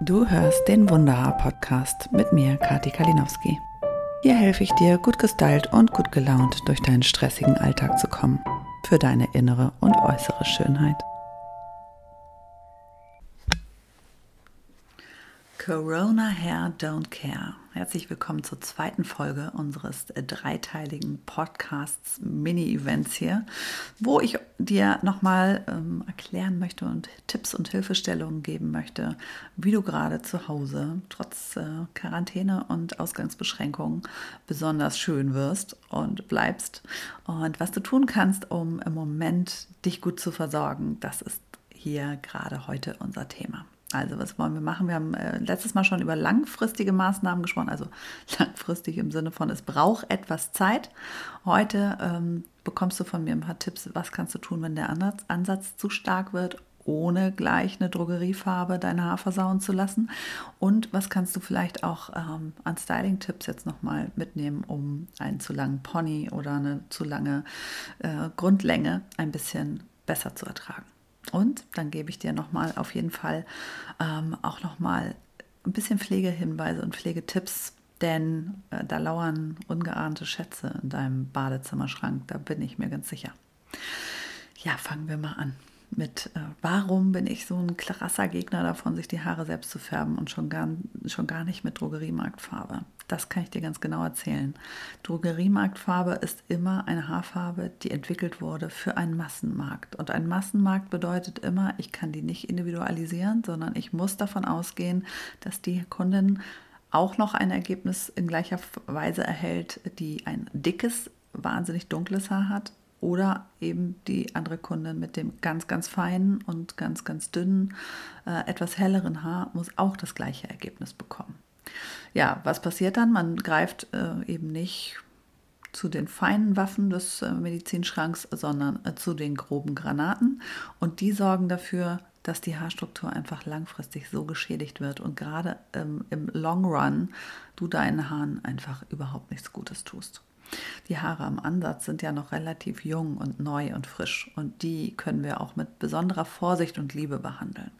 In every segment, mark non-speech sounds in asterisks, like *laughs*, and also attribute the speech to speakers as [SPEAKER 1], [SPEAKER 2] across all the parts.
[SPEAKER 1] Du hörst den Wunderhaar-Podcast mit mir, Kati Kalinowski. Hier helfe ich dir, gut gestylt und gut gelaunt durch deinen stressigen Alltag zu kommen. Für deine innere und äußere Schönheit. Corona Hair Don't Care. Herzlich willkommen zur zweiten Folge unseres dreiteiligen Podcasts Mini-Events hier, wo ich dir nochmal ähm, erklären möchte und Tipps und Hilfestellungen geben möchte, wie du gerade zu Hause trotz äh, Quarantäne und Ausgangsbeschränkungen besonders schön wirst und bleibst und was du tun kannst, um im Moment dich gut zu versorgen. Das ist hier gerade heute unser Thema. Also was wollen wir machen? Wir haben äh, letztes Mal schon über langfristige Maßnahmen gesprochen, also *laughs* langfristig im Sinne von, es braucht etwas Zeit. Heute ähm, bekommst du von mir ein paar Tipps, was kannst du tun, wenn der Ansatz, Ansatz zu stark wird, ohne gleich eine Drogeriefarbe dein Haar versauen zu lassen. Und was kannst du vielleicht auch ähm, an Styling-Tipps jetzt nochmal mitnehmen, um einen zu langen Pony oder eine zu lange äh, Grundlänge ein bisschen besser zu ertragen. Und dann gebe ich dir nochmal auf jeden Fall ähm, auch nochmal ein bisschen Pflegehinweise und Pflegetipps, denn äh, da lauern ungeahnte Schätze in deinem Badezimmerschrank, da bin ich mir ganz sicher. Ja, fangen wir mal an mit, äh, warum bin ich so ein krasser Gegner davon, sich die Haare selbst zu färben und schon gar, schon gar nicht mit Drogeriemarktfarbe. Das kann ich dir ganz genau erzählen. Drogeriemarktfarbe ist immer eine Haarfarbe, die entwickelt wurde für einen Massenmarkt. Und ein Massenmarkt bedeutet immer, ich kann die nicht individualisieren, sondern ich muss davon ausgehen, dass die Kundin auch noch ein Ergebnis in gleicher Weise erhält, die ein dickes, wahnsinnig dunkles Haar hat oder eben die andere Kundin mit dem ganz, ganz feinen und ganz, ganz dünnen, äh, etwas helleren Haar muss auch das gleiche Ergebnis bekommen. Ja, was passiert dann? Man greift äh, eben nicht zu den feinen Waffen des äh, Medizinschranks, sondern äh, zu den groben Granaten. Und die sorgen dafür, dass die Haarstruktur einfach langfristig so geschädigt wird und gerade ähm, im Long Run du deinen Haaren einfach überhaupt nichts Gutes tust. Die Haare am Ansatz sind ja noch relativ jung und neu und frisch und die können wir auch mit besonderer Vorsicht und Liebe behandeln.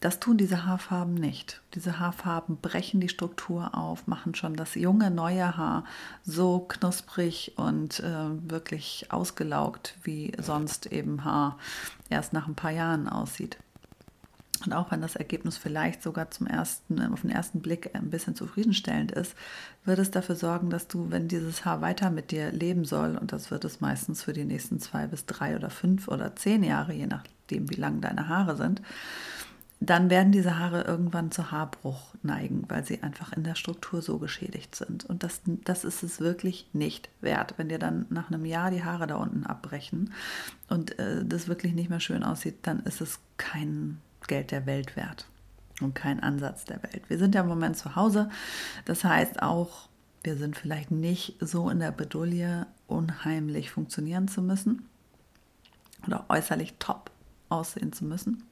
[SPEAKER 1] Das tun diese Haarfarben nicht. Diese Haarfarben brechen die Struktur auf, machen schon das junge, neue Haar so knusprig und äh, wirklich ausgelaugt, wie sonst eben Haar erst nach ein paar Jahren aussieht. Und auch wenn das Ergebnis vielleicht sogar zum ersten, auf den ersten Blick ein bisschen zufriedenstellend ist, wird es dafür sorgen, dass du, wenn dieses Haar weiter mit dir leben soll, und das wird es meistens für die nächsten zwei bis drei oder fünf oder zehn Jahre, je nachdem, wie lang deine Haare sind, dann werden diese Haare irgendwann zu Haarbruch neigen, weil sie einfach in der Struktur so geschädigt sind. Und das, das ist es wirklich nicht wert. Wenn dir dann nach einem Jahr die Haare da unten abbrechen und äh, das wirklich nicht mehr schön aussieht, dann ist es kein Geld der Welt wert und kein Ansatz der Welt. Wir sind ja im Moment zu Hause. Das heißt auch, wir sind vielleicht nicht so in der Bedulie, unheimlich funktionieren zu müssen oder äußerlich top aussehen zu müssen.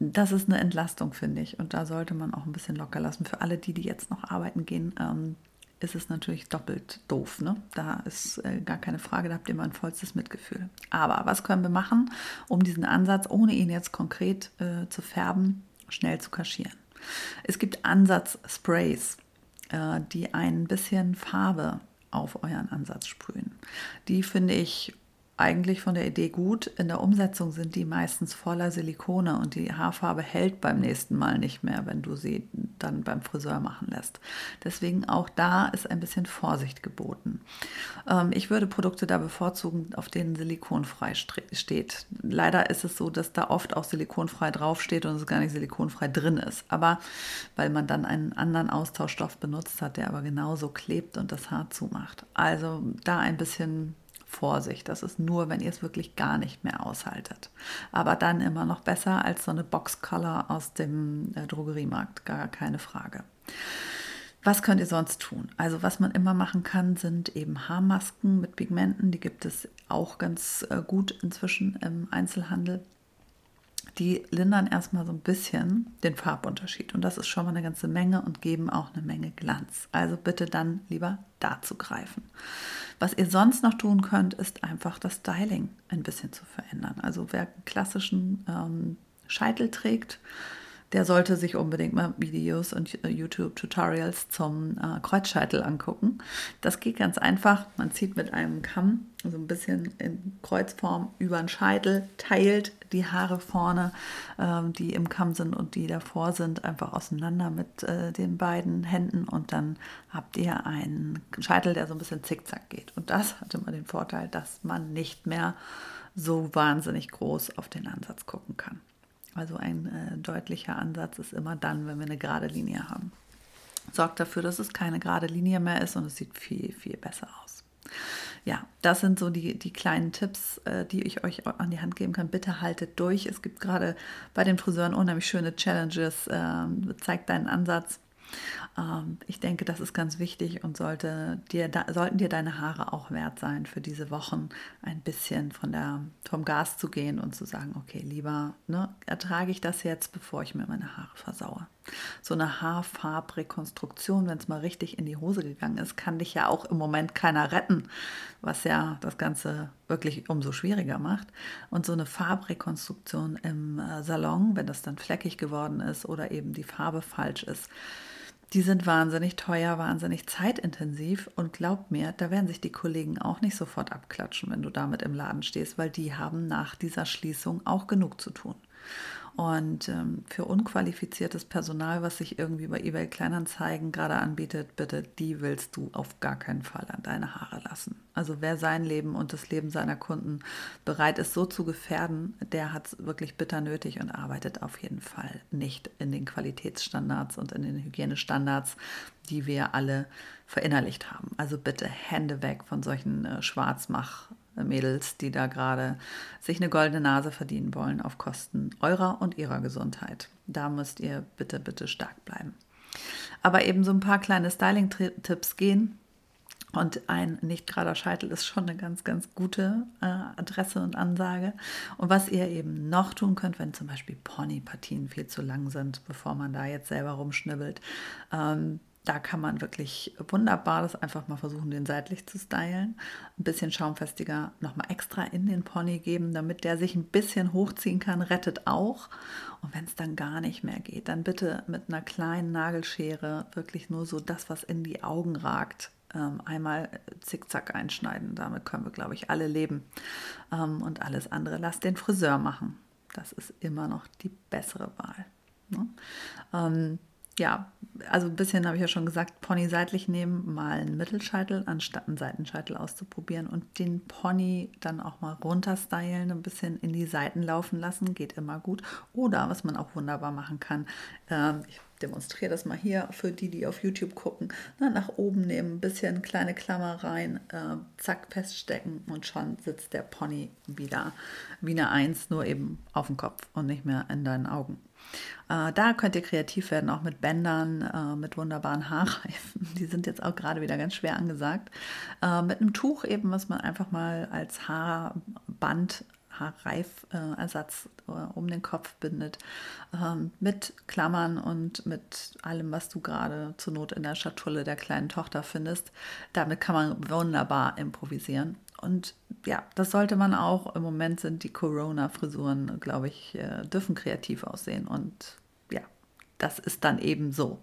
[SPEAKER 1] Das ist eine Entlastung, finde ich. Und da sollte man auch ein bisschen locker lassen. Für alle, die, die jetzt noch arbeiten gehen, ähm, ist es natürlich doppelt doof. Ne? Da ist äh, gar keine Frage, da habt ihr mein vollstes Mitgefühl. Aber was können wir machen, um diesen Ansatz, ohne ihn jetzt konkret äh, zu färben, schnell zu kaschieren? Es gibt Ansatzsprays, äh, die ein bisschen Farbe auf euren Ansatz sprühen. Die finde ich eigentlich von der Idee gut. In der Umsetzung sind die meistens voller Silikone und die Haarfarbe hält beim nächsten Mal nicht mehr, wenn du sie dann beim Friseur machen lässt. Deswegen auch da ist ein bisschen Vorsicht geboten. Ähm, ich würde Produkte da bevorzugen, auf denen silikonfrei steht. Leider ist es so, dass da oft auch silikonfrei draufsteht und es gar nicht silikonfrei drin ist. Aber weil man dann einen anderen Austauschstoff benutzt hat, der aber genauso klebt und das Haar zumacht. Also da ein bisschen Vorsicht. Das ist nur, wenn ihr es wirklich gar nicht mehr aushaltet. Aber dann immer noch besser als so eine Boxcolor aus dem äh, Drogeriemarkt, gar keine Frage. Was könnt ihr sonst tun? Also was man immer machen kann, sind eben Haarmasken mit Pigmenten. Die gibt es auch ganz äh, gut inzwischen im Einzelhandel die lindern erstmal so ein bisschen den Farbunterschied. Und das ist schon mal eine ganze Menge und geben auch eine Menge Glanz. Also bitte dann lieber dazu greifen. Was ihr sonst noch tun könnt, ist einfach das Styling ein bisschen zu verändern. Also wer einen klassischen ähm, Scheitel trägt, der sollte sich unbedingt mal Videos und äh, YouTube-Tutorials zum äh, Kreuzscheitel angucken. Das geht ganz einfach. Man zieht mit einem Kamm so ein bisschen in Kreuzform über den Scheitel, teilt die Haare vorne, ähm, die im Kamm sind und die davor sind, einfach auseinander mit äh, den beiden Händen und dann habt ihr einen Scheitel, der so ein bisschen zickzack geht. Und das hat immer den Vorteil, dass man nicht mehr so wahnsinnig groß auf den Ansatz gucken kann. Also ein äh, deutlicher Ansatz ist immer dann, wenn wir eine gerade Linie haben. Sorgt dafür, dass es keine gerade Linie mehr ist und es sieht viel, viel besser aus. Ja, das sind so die, die kleinen Tipps, äh, die ich euch an die Hand geben kann. Bitte haltet durch. Es gibt gerade bei den Friseuren unheimlich schöne Challenges. Ähm, zeigt deinen Ansatz. Ähm, ich denke, das ist ganz wichtig und sollte dir, da, sollten dir deine Haare auch wert sein, für diese Wochen ein bisschen von der, vom Gas zu gehen und zu sagen, okay, lieber ne, ertrage ich das jetzt, bevor ich mir meine Haare versaue. So eine Haarfarbrekonstruktion, wenn es mal richtig in die Hose gegangen ist, kann dich ja auch im Moment keiner retten, was ja das Ganze wirklich umso schwieriger macht. Und so eine Farbrekonstruktion im äh, Salon, wenn das dann fleckig geworden ist oder eben die Farbe falsch ist, die sind wahnsinnig teuer, wahnsinnig zeitintensiv und glaub mir, da werden sich die Kollegen auch nicht sofort abklatschen, wenn du damit im Laden stehst, weil die haben nach dieser Schließung auch genug zu tun. Und ähm, für unqualifiziertes Personal, was sich irgendwie bei eBay Kleinanzeigen gerade anbietet, bitte, die willst du auf gar keinen Fall an deine Haare lassen. Also wer sein Leben und das Leben seiner Kunden bereit ist, so zu gefährden, der hat es wirklich bitter nötig und arbeitet auf jeden Fall nicht in den Qualitätsstandards und in den Hygienestandards, die wir alle verinnerlicht haben. Also bitte Hände weg von solchen äh, Schwarzmach- Mädels, die da gerade sich eine goldene Nase verdienen wollen auf Kosten eurer und ihrer Gesundheit. Da müsst ihr bitte, bitte stark bleiben. Aber eben so ein paar kleine Styling-Tipps gehen. Und ein nicht gerader Scheitel ist schon eine ganz, ganz gute äh, Adresse und Ansage. Und was ihr eben noch tun könnt, wenn zum Beispiel Ponypartien viel zu lang sind, bevor man da jetzt selber rumschnibbelt, ähm, da kann man wirklich wunderbar das einfach mal versuchen, den seitlich zu stylen. Ein bisschen schaumfestiger nochmal extra in den Pony geben, damit der sich ein bisschen hochziehen kann, rettet auch. Und wenn es dann gar nicht mehr geht, dann bitte mit einer kleinen Nagelschere wirklich nur so das, was in die Augen ragt, ähm, einmal zickzack einschneiden. Damit können wir, glaube ich, alle leben. Ähm, und alles andere lasst den Friseur machen. Das ist immer noch die bessere Wahl. Ne? Ja, also ein bisschen habe ich ja schon gesagt, Pony seitlich nehmen, mal einen Mittelscheitel anstatt einen Seitenscheitel auszuprobieren und den Pony dann auch mal runterstylen, ein bisschen in die Seiten laufen lassen, geht immer gut. Oder was man auch wunderbar machen kann, äh, ich demonstriere das mal hier für die, die auf YouTube gucken, ne, nach oben nehmen, ein bisschen kleine Klammer rein, äh, zack, feststecken und schon sitzt der Pony wieder wie eine Eins, nur eben auf dem Kopf und nicht mehr in deinen Augen. Äh, da könnt ihr kreativ werden, auch mit Bändern, äh, mit wunderbaren Haarreifen. *laughs* Die sind jetzt auch gerade wieder ganz schwer angesagt. Äh, mit einem Tuch eben, was man einfach mal als Haarband Haarreifersatz um den Kopf bindet, ähm, mit Klammern und mit allem, was du gerade zur Not in der Schatulle der kleinen Tochter findest. Damit kann man wunderbar improvisieren. Und ja, das sollte man auch. Im Moment sind die Corona-Frisuren, glaube ich, äh, dürfen kreativ aussehen. Und ja, das ist dann eben so.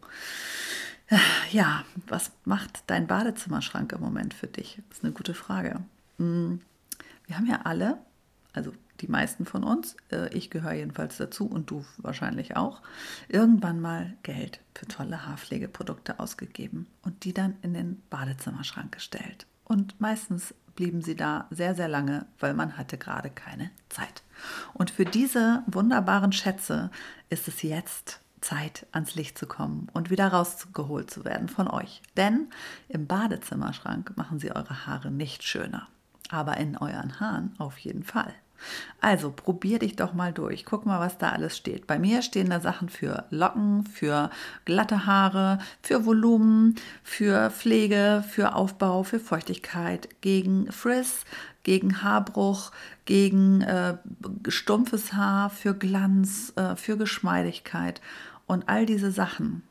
[SPEAKER 1] Ja, was macht dein Badezimmerschrank im Moment für dich? Das ist eine gute Frage. Hm, wir haben ja alle, also die meisten von uns, äh, ich gehöre jedenfalls dazu und du wahrscheinlich auch, irgendwann mal Geld für tolle Haarpflegeprodukte ausgegeben und die dann in den Badezimmerschrank gestellt. Und meistens blieben sie da sehr, sehr lange, weil man hatte gerade keine Zeit. Und für diese wunderbaren Schätze ist es jetzt Zeit, ans Licht zu kommen und wieder rausgeholt zu werden von euch. Denn im Badezimmerschrank machen sie eure Haare nicht schöner, aber in euren Haaren auf jeden Fall. Also probier dich doch mal durch. Guck mal, was da alles steht. Bei mir stehen da Sachen für Locken, für glatte Haare, für Volumen, für Pflege, für Aufbau, für Feuchtigkeit, gegen Frizz, gegen Haarbruch, gegen äh, stumpfes Haar, für Glanz, äh, für Geschmeidigkeit. Und all diese Sachen,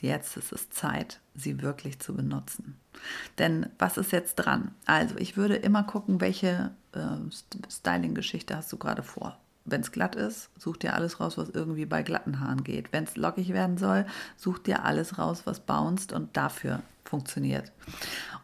[SPEAKER 1] jetzt ist es Zeit, sie wirklich zu benutzen. Denn was ist jetzt dran? Also ich würde immer gucken, welche äh, Styling-Geschichte hast du gerade vor? wenn es glatt ist, such dir alles raus, was irgendwie bei glatten Haaren geht. Wenn es lockig werden soll, such dir alles raus, was bounced und dafür funktioniert.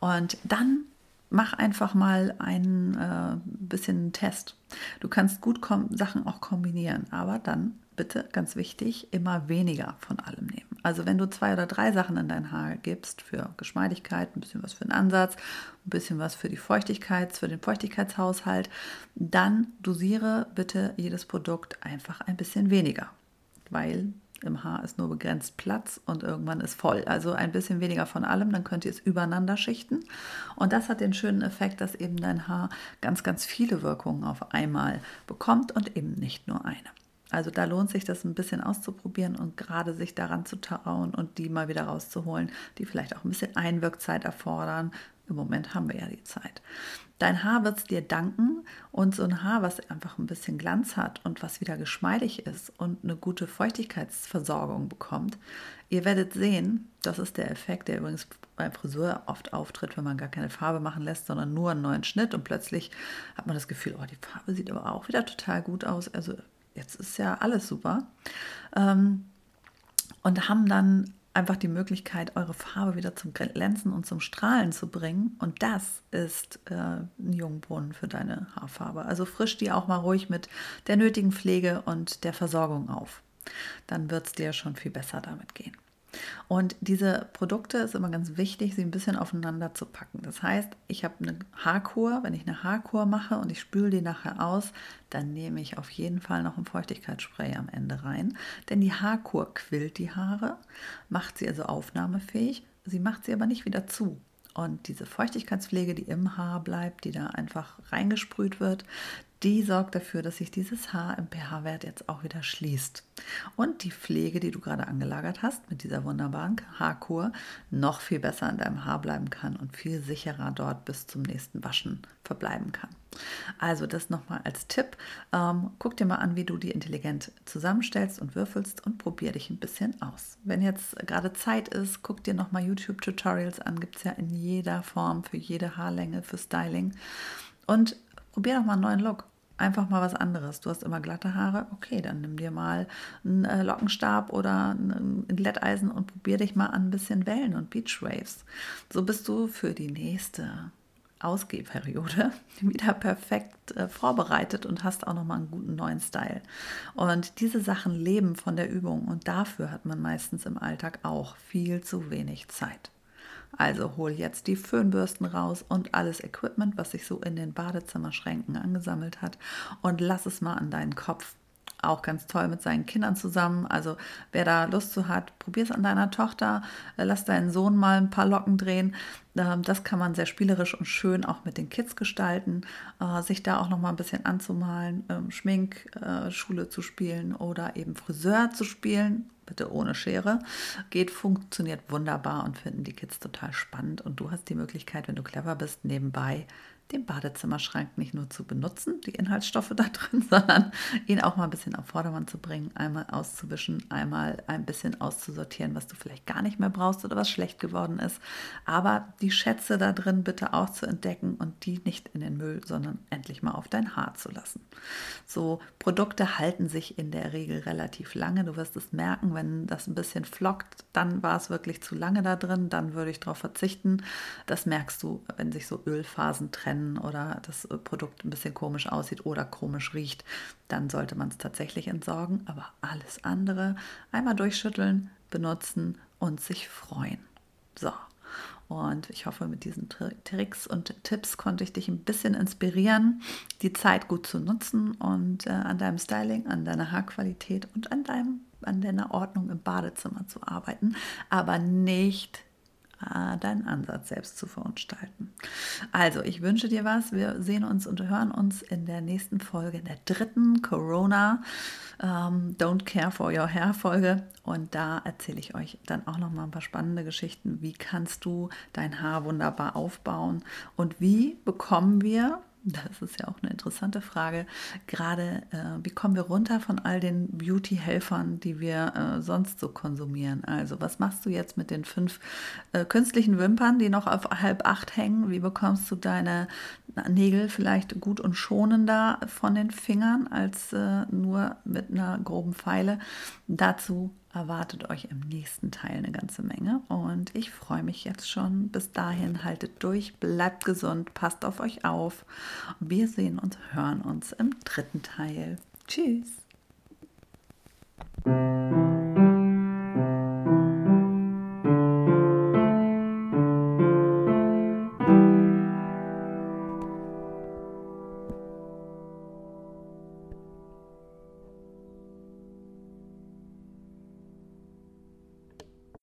[SPEAKER 1] Und dann mach einfach mal ein äh, bisschen Test. Du kannst gut Sachen auch kombinieren, aber dann bitte, ganz wichtig, immer weniger von allem nehmen. Also wenn du zwei oder drei Sachen in dein Haar gibst, für Geschmeidigkeit, ein bisschen was für den Ansatz, ein bisschen was für die Feuchtigkeit, für den Feuchtigkeitshaushalt, dann dosiere bitte jedes Produkt einfach ein bisschen weniger, weil im Haar ist nur begrenzt Platz und irgendwann ist voll. Also ein bisschen weniger von allem, dann könnt ihr es übereinander schichten. Und das hat den schönen Effekt, dass eben dein Haar ganz, ganz viele Wirkungen auf einmal bekommt und eben nicht nur eine. Also da lohnt sich das ein bisschen auszuprobieren und gerade sich daran zu trauen und die mal wieder rauszuholen, die vielleicht auch ein bisschen Einwirkzeit erfordern. Im Moment haben wir ja die Zeit. Dein Haar wird es dir danken und so ein Haar, was einfach ein bisschen Glanz hat und was wieder geschmeidig ist und eine gute Feuchtigkeitsversorgung bekommt. Ihr werdet sehen, das ist der Effekt, der übrigens beim Friseur oft auftritt, wenn man gar keine Farbe machen lässt, sondern nur einen neuen Schnitt und plötzlich hat man das Gefühl, oh, die Farbe sieht aber auch wieder total gut aus. Also jetzt ist ja alles super. Ähm, und haben dann einfach die Möglichkeit, eure Farbe wieder zum Glänzen und zum Strahlen zu bringen. Und das ist äh, ein Jungbrunnen für deine Haarfarbe. Also frisch die auch mal ruhig mit der nötigen Pflege und der Versorgung auf. Dann wird es dir schon viel besser damit gehen. Und diese Produkte ist immer ganz wichtig, sie ein bisschen aufeinander zu packen. Das heißt, ich habe eine Haarkur, wenn ich eine Haarkur mache und ich spüle die nachher aus, dann nehme ich auf jeden Fall noch ein Feuchtigkeitsspray am Ende rein. Denn die Haarkur quillt die Haare, macht sie also aufnahmefähig, sie macht sie aber nicht wieder zu. Und diese Feuchtigkeitspflege, die im Haar bleibt, die da einfach reingesprüht wird, die sorgt dafür, dass sich dieses Haar im pH-Wert jetzt auch wieder schließt. Und die Pflege, die du gerade angelagert hast mit dieser wunderbaren Haarkur, noch viel besser in deinem Haar bleiben kann und viel sicherer dort bis zum nächsten Waschen verbleiben kann. Also das nochmal als Tipp. Ähm, guck dir mal an, wie du die intelligent zusammenstellst und würfelst und probier dich ein bisschen aus. Wenn jetzt gerade Zeit ist, guck dir nochmal YouTube-Tutorials an. Gibt es ja in jeder Form, für jede Haarlänge, für Styling. Und probier doch mal einen neuen Look einfach mal was anderes. Du hast immer glatte Haare, okay, dann nimm dir mal einen äh, Lockenstab oder ein Glätteisen und probier dich mal an ein bisschen Wellen und Beachwaves. So bist du für die nächste Ausgehperiode *laughs* wieder perfekt äh, vorbereitet und hast auch nochmal einen guten neuen Style. Und diese Sachen leben von der Übung und dafür hat man meistens im Alltag auch viel zu wenig Zeit. Also hol jetzt die Föhnbürsten raus und alles Equipment, was sich so in den Badezimmerschränken angesammelt hat und lass es mal an deinen Kopf. Auch ganz toll mit seinen Kindern zusammen. Also wer da Lust zu hat, probier es an deiner Tochter, äh, lass deinen Sohn mal ein paar Locken drehen. Ähm, das kann man sehr spielerisch und schön auch mit den Kids gestalten, äh, sich da auch noch mal ein bisschen anzumalen, ähm, Schminkschule äh, zu spielen oder eben Friseur zu spielen bitte ohne Schere, geht, funktioniert wunderbar und finden die Kids total spannend. Und du hast die Möglichkeit, wenn du clever bist, nebenbei den Badezimmerschrank nicht nur zu benutzen, die Inhaltsstoffe da drin, *laughs* sondern ihn auch mal ein bisschen auf Vordermann zu bringen, einmal auszuwischen, einmal ein bisschen auszusortieren, was du vielleicht gar nicht mehr brauchst oder was schlecht geworden ist. Aber die Schätze da drin bitte auch zu entdecken und die nicht in den Müll, sondern endlich mal auf dein Haar zu lassen. So Produkte halten sich in der Regel relativ lange. Du wirst es merken, wenn das ein bisschen flockt, dann war es wirklich zu lange da drin, dann würde ich darauf verzichten. Das merkst du, wenn sich so Ölphasen trennen trennen oder das äh, Produkt ein bisschen komisch aussieht oder komisch riecht, dann sollte man es tatsächlich entsorgen. Aber alles andere einmal durchschütteln, benutzen und sich freuen. So. Und ich hoffe, mit diesen Tricks und Tipps konnte ich dich ein bisschen inspirieren, die Zeit gut zu nutzen und äh, an deinem Styling, an deiner Haarqualität und an, deinem, an deiner Ordnung im Badezimmer zu arbeiten, aber nicht deinen Ansatz selbst zu verunstalten. Also, ich wünsche dir was. Wir sehen uns und hören uns in der nächsten Folge, in der dritten Corona ähm, Don't Care for Your Hair Folge. Und da erzähle ich euch dann auch noch mal ein paar spannende Geschichten. Wie kannst du dein Haar wunderbar aufbauen und wie bekommen wir Das ist ja auch eine interessante Frage. Gerade, äh, wie kommen wir runter von all den Beauty-Helfern, die wir äh, sonst so konsumieren? Also, was machst du jetzt mit den fünf äh, künstlichen Wimpern, die noch auf halb acht hängen? Wie bekommst du deine Nägel vielleicht gut und schonender von den Fingern als äh, nur mit einer groben Pfeile? Dazu erwartet euch im nächsten Teil eine ganze Menge. Und ich freue mich jetzt schon. Bis dahin haltet durch, bleibt gesund, passt auf euch auf. Wir sehen und hören uns im dritten Teil. Tschüss.